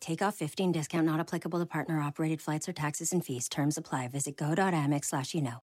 Take off 15 discount not applicable to partner operated flights or taxes and fees. Terms apply. Visit go.amex slash you know.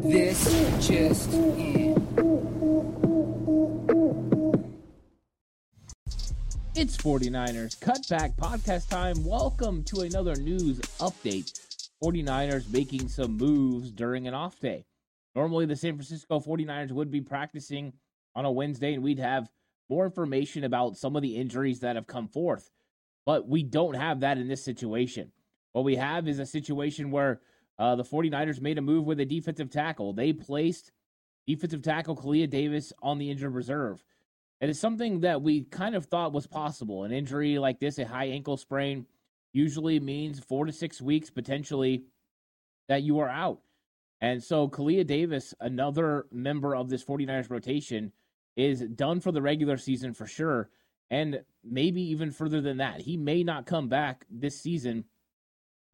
This just in. It's 49ers Cutback Podcast time. Welcome to another news update. 49ers making some moves during an off day. Normally, the San Francisco 49ers would be practicing on a Wednesday, and we'd have more information about some of the injuries that have come forth. But we don't have that in this situation. What we have is a situation where uh, the 49ers made a move with a defensive tackle. They placed defensive tackle Kalia Davis on the injured reserve. It is something that we kind of thought was possible. An injury like this, a high ankle sprain, usually means four to six weeks potentially that you are out. And so Kalia Davis, another member of this 49ers rotation, is done for the regular season for sure. And maybe even further than that. He may not come back this season.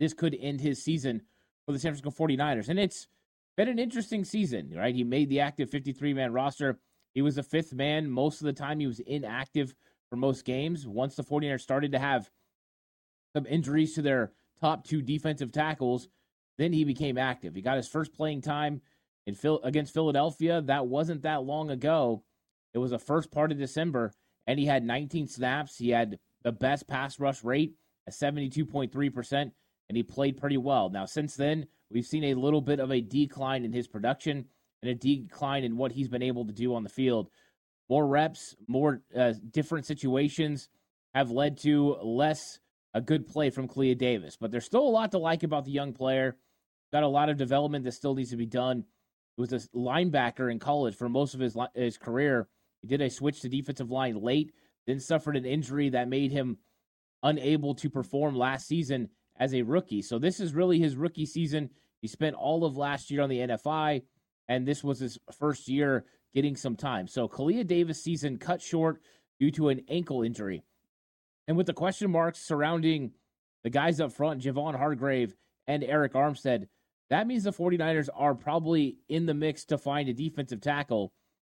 This could end his season for the San Francisco 49ers. And it's been an interesting season, right? He made the active 53 man roster. He was the fifth man most of the time. He was inactive for most games. Once the 49ers started to have some injuries to their top two defensive tackles, then he became active. He got his first playing time in Phil- against Philadelphia. That wasn't that long ago. It was the first part of December, and he had 19 snaps. He had the best pass rush rate at 72.3%, and he played pretty well. Now, since then, we've seen a little bit of a decline in his production and a decline in what he's been able to do on the field. More reps, more uh, different situations have led to less a good play from Kalia Davis. But there's still a lot to like about the young player. Got a lot of development that still needs to be done. He was a linebacker in college for most of his his career. He did a switch to defensive line late, then suffered an injury that made him unable to perform last season as a rookie. So this is really his rookie season. He spent all of last year on the NFI, and this was his first year getting some time. So Kalia Davis season cut short due to an ankle injury. And with the question marks surrounding the guys up front, Javon Hargrave and Arik Armstead, that means the 49ers are probably in the mix to find a defensive tackle.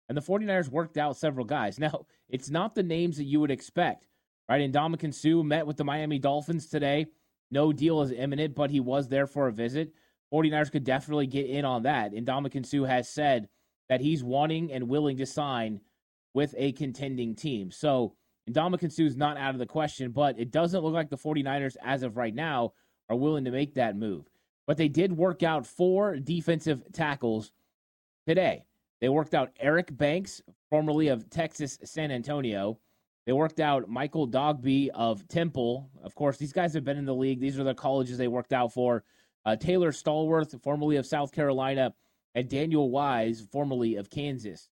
And the 49ers worked out several guys. Now, it's not the names that you would expect, right? And Ndamukong Suh met with the Miami Dolphins today. No deal is imminent, but he was there for a visit. 49ers could definitely get in on that. And Ndamukong Suh has said that he's wanting and willing to sign with a contending team. So Suh is not out of the question, but it doesn't look like the 49ers, as of right now, are willing to make that move. But they did work out four defensive tackles today. They worked out Eric Banks, formerly of Texas San Antonio. They worked out Michael Dogbe of Temple. Of course, these guys have been in the league. These are the colleges they worked out for. Uh, Taylor Stallworth, formerly of South Carolina, and Daniel Wise, formerly of Kansas.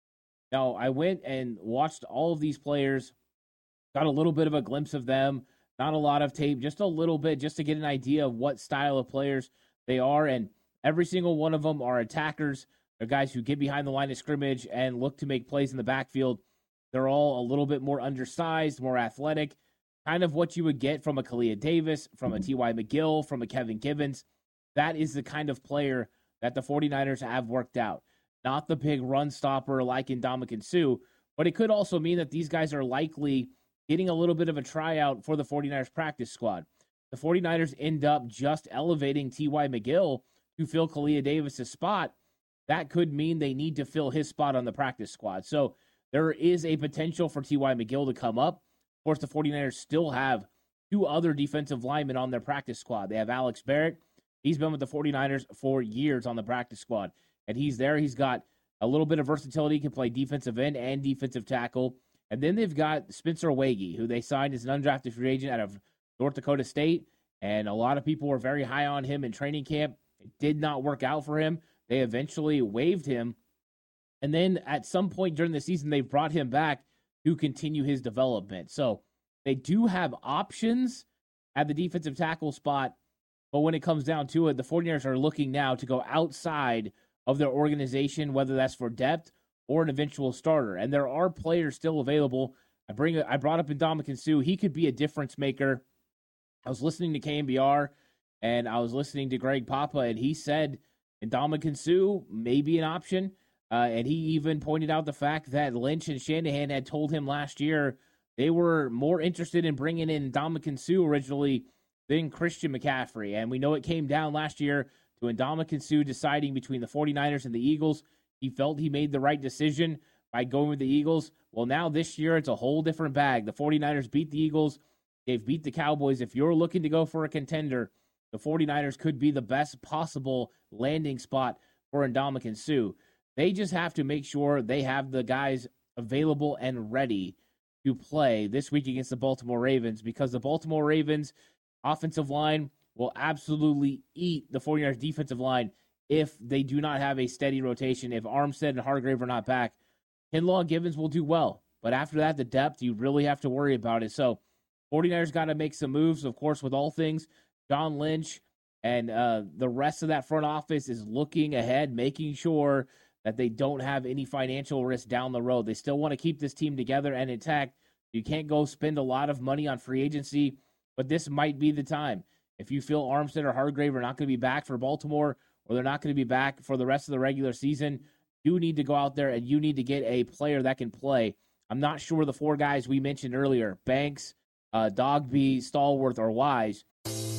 Now, I went and watched all of these players, got a little bit of a glimpse of them, not a lot of tape, just a little bit, just to get an idea of what style of players they are. And every single one of them are attackers. They're guys who get behind the line of scrimmage and look to make plays in the backfield. They're all a little bit more undersized, more athletic, kind of what you would get from a Kalia Davis, from a T.Y. McGill, from a Kevin Givens. That is the kind of player that the 49ers have worked out. Not the big run stopper like in Ndamukong Suh, but it could also mean that these guys are likely getting a little bit of a tryout for the 49ers practice squad. The 49ers end up just elevating T.Y. McGill to fill Kalia Davis's spot. That could mean they need to fill his spot on the practice squad. So there is a potential for T.Y. McGill to come up. Of course, the 49ers still have two other defensive linemen on their practice squad. They have Alex Barrett. He's been with the 49ers for years on the practice squad, and he's there. He's got a little bit of versatility, he can play defensive end and defensive tackle. And then they've got Spencer Waege, who they signed as an undrafted free agent out of North Dakota State. And a lot of people were very high on him in training camp. It did not work out for him. They eventually waived him and then at some point during the season, they brought him back to continue his development. So they do have options at the defensive tackle spot. But when it comes down to it, the 49ers are looking now to go outside of their organization, whether that's for depth or an eventual starter. And there are players still available. I bring I brought up Ndamukong Suh. He could be a difference maker. I was listening to KNBR and I was listening to Greg Papa, and he said Ndamukong Suh may be an option. Uh, and he even pointed out the fact that Lynch and Shanahan had told him last year they were more interested in bringing in Ndamukong Suh originally than Christian McCaffrey. And we know it came down last year to Ndamukong Suh deciding between the 49ers and the Eagles. He felt he made the right decision by going with the Eagles. Well, now this year it's a whole different bag. The 49ers beat the Eagles, they've beat the Cowboys. If you're looking to go for a contender, the 49ers could be the best possible landing spot for Ndamukong Suh. They just have to make sure they have the guys available and ready to play this week against the Baltimore Ravens because the Baltimore Ravens offensive line will absolutely eat the 49ers defensive line if they do not have a steady rotation. If Armstead and Hargrave are not back, Kinlaw and Givens will do well. But after that, the depth, you really have to worry about it. So 49ers got to make some moves, of course, with all things. John Lynch and uh, the rest of that front office is looking ahead, making sure that they don't have any financial risk down the road. They still want to keep this team together and intact. You can't go spend a lot of money on free agency, but this might be the time. If you feel Armstead or Hargrave are not going to be back for Baltimore or they're not going to be back for the rest of the regular season, you need to go out there and you need to get a player that can play. I'm not sure the four guys we mentioned earlier, Banks, uh, Dogbe, Stallworth, or Wise,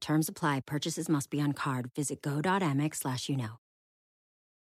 Terms apply. Purchases must be on card. Visit go.amex slash you know.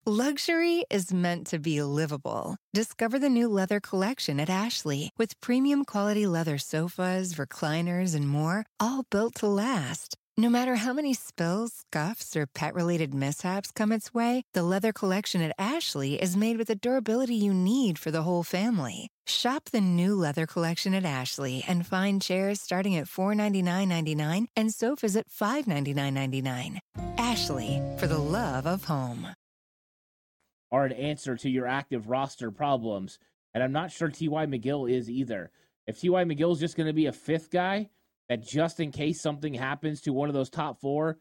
Luxury is meant to be livable. Discover the new leather collection at Ashley with premium quality leather sofas, recliners, and more, all built to last. No matter how many spills, scuffs, or pet related mishaps come its way, the leather collection at Ashley is made with the durability you need for the whole family. Shop the new leather collection at Ashley and find chairs starting at $499.99 and sofas at $599.99. Ashley, for the love of home are an answer to your active roster problems. And I'm not sure T.Y. McGill is either. If T.Y. McGill is just going to be a fifth guy, that just in case something happens to one of those top four,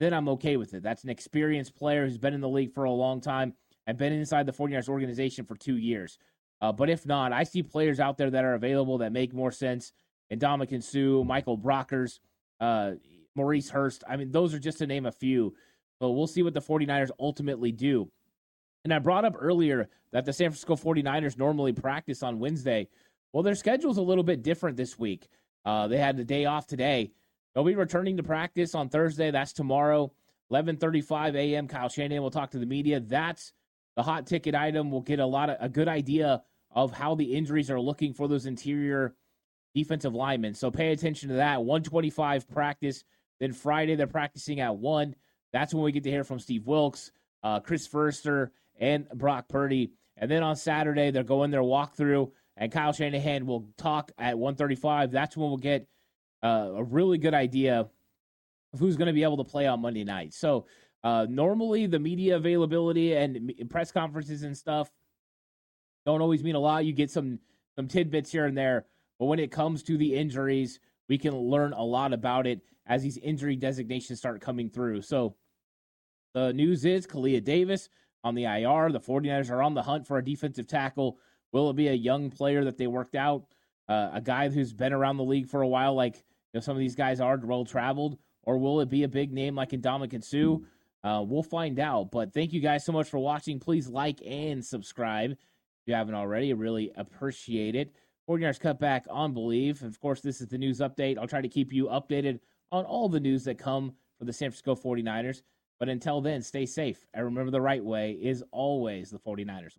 then I'm okay with it. That's an experienced player who's been in the league for a long time and been inside the 49ers organization for two years. Uh, but if not, I see players out there that are available that make more sense. And Ndamukong Suh, Michael Brockers, uh, Maurice Hurst. I mean, those are just to name a few. But we'll see what the 49ers ultimately do. And I brought up earlier that the San Francisco 49ers normally practice on Wednesday. Well, their schedule's a little bit different this week. Uh, they had the day off today. They'll be returning to practice on Thursday. That's tomorrow, 11:35 a.m. Kyle Shanahan will talk to the media. That's the hot ticket item. We'll get a lot of a good idea of how the injuries are looking for those interior defensive linemen. So pay attention to that. 125 practice. Then Friday they're practicing at one. That's when we get to hear from Steve Wilks, uh, Chris Foerster, and Brock Purdy. And then on Saturday, they're going their walkthrough, and Kyle Shanahan will talk at 135. That's when we'll get uh, a really good idea of who's going to be able to play on Monday night. So, uh, normally the media availability and press conferences and stuff don't always mean a lot. You get some some tidbits here and there, but when it comes to the injuries, we can learn a lot about it as these injury designations start coming through. So, the news is Kalia Davis on the IR. The 49ers are on the hunt for a defensive tackle. Will it be a young player that they worked out, uh, a guy who's been around the league for a while, like you know, some of these guys are well traveled, or will it be a big name like Ndamukong Suh? Uh, we'll find out. But thank you guys so much for watching. Please like and subscribe if you haven't already. I really appreciate it. 49ers cut back on Bleav. Of course, this is the news update. I'll try to keep you updated on all the news that come for the San Francisco 49ers. But until then, stay safe. And remember the right way is always the 49ers.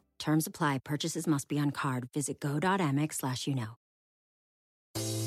Terms apply. Purchases must be on card. Visit go.amex slash you know.